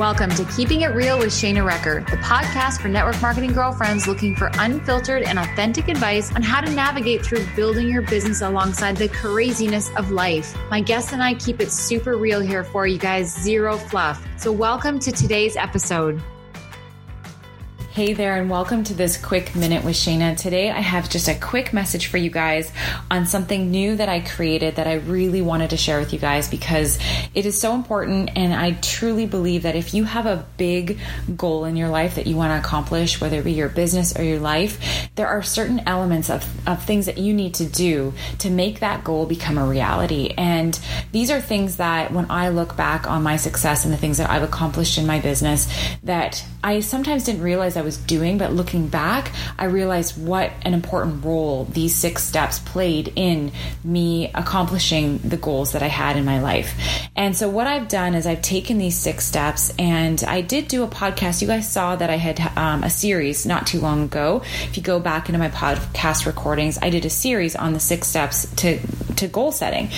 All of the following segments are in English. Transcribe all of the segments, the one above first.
Welcome to Keeping It Real with Shana Recker, the podcast for network marketing girlfriends looking for unfiltered and authentic advice on how to navigate through building your business alongside the craziness of life. My guests and I keep it super real here for you guys, zero fluff. So, welcome to today's episode. Hey there, and welcome to this quick minute with Shana. Today, I have just a quick message for you guys on something new that I created that I really wanted to share with you guys because it is so important. And I truly believe that if you have a big goal in your life that you want to accomplish, whether it be your business or your life, there are certain elements of, of things that you need to do to make that goal become a reality. And these are things that when I look back on my success and the things that I've accomplished in my business, that I sometimes didn't realize I was doing, but looking back, I realized what an important role these six steps played in me accomplishing the goals that I had in my life. And so, what I've done is I've taken these six steps, and I did do a podcast. You guys saw that I had um, a series not too long ago. If you go back into my podcast recordings, I did a series on the six steps to to goal setting.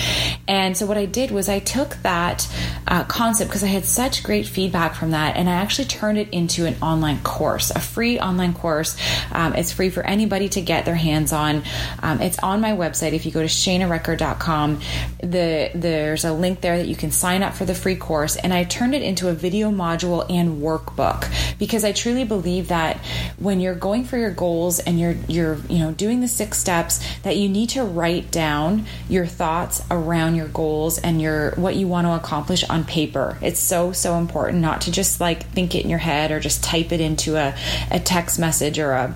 And so, what I did was I took that uh, concept because I had such great feedback from that, and I actually turned it into an online course, a free online course. Um, it's free for anybody to get their hands on. Um, it's on my website. If you go to shanarecker.com, the, there's a link there that you can sign up for the free course. And I turned it into a video module and workbook because I truly believe that when you're going for your goals and you're you're you know doing the six steps, that you need to write down your thoughts around your goals and your what you want to accomplish on paper. It's so so important not to just like think it in your head or just type it into a, a text message or a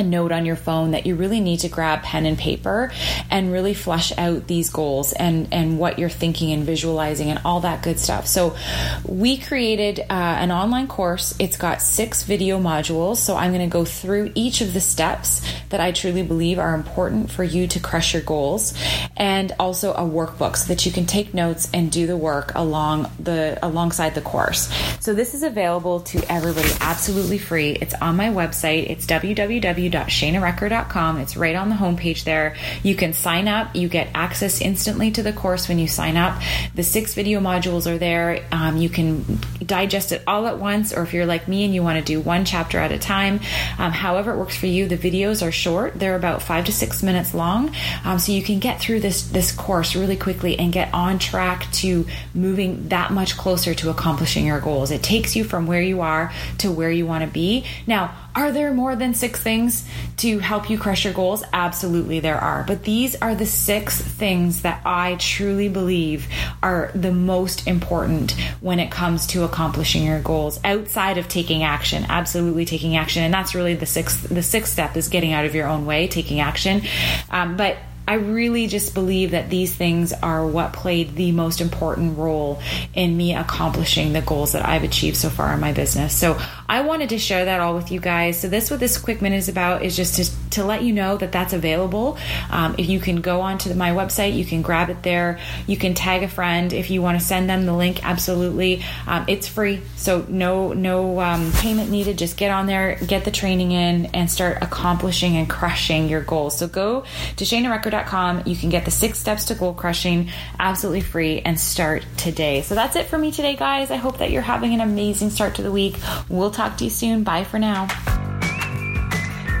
a note on your phone that you really need to grab pen and paper and really flesh out these goals and and what you're thinking and visualizing and all that good stuff. So we created uh, an online course. It's got six video modules. So I'm going to go through each of the steps that I truly believe are important for you to crush your goals, and also a workbook so that you can take notes and do the work along the alongside the course. So this is available to everybody absolutely free. It's on my website It's www www.shanarecker.com. It's right on the homepage there. You can sign up. You get access instantly to the course when you sign up. The six video modules are there. Um, you can digest it all at once, or if you're like me and you want to do one chapter at a time, um, however it works for you. The videos are short; they're about five to six minutes long, um, so you can get through this this course really quickly and get on track to moving that much closer to accomplishing your goals. It takes you from where you are to where you want to be. Now, are there more than six things to help you crush your goals? Absolutely, there are. But these are the six things that I truly believe are the most important when it comes to accomplishing your goals outside of taking action. Absolutely taking action. And that's really the sixth, the sixth step is getting out of your own way, taking action. Um, but I really just believe that these things are what played the most important role in me accomplishing the goals that I've achieved so far in my business. So I wanted to share that all with you guys. So this what this quick minute is about is just to, to let you know that that's available. Um, if you can go onto my website, you can grab it there. You can tag a friend if you want to send them the link. Absolutely, um, it's free, so no no um, payment needed. Just get on there, get the training in, and start accomplishing and crushing your goals. So go to shanarecker.com you can get the six steps to goal crushing absolutely free and start today. So that's it for me today, guys. I hope that you're having an amazing start to the week. We'll talk to you soon. Bye for now.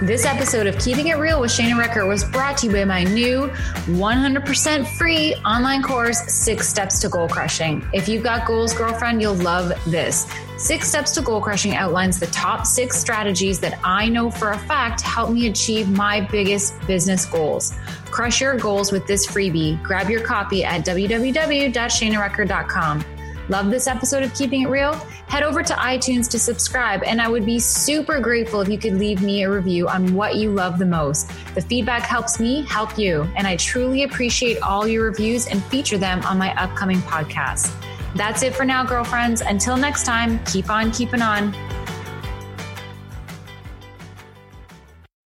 This episode of Keeping It Real with Shana Recker was brought to you by my new 100% free online course, Six Steps to Goal Crushing. If you've got goals, girlfriend, you'll love this. Six Steps to Goal Crushing outlines the top six strategies that I know for a fact help me achieve my biggest business goals. Crush your goals with this freebie. Grab your copy at www.shanarecker.com. Love this episode of Keeping It Real? Head over to iTunes to subscribe, and I would be super grateful if you could leave me a review on what you love the most. The feedback helps me help you, and I truly appreciate all your reviews and feature them on my upcoming podcast. That's it for now, girlfriends. Until next time, keep on keeping on.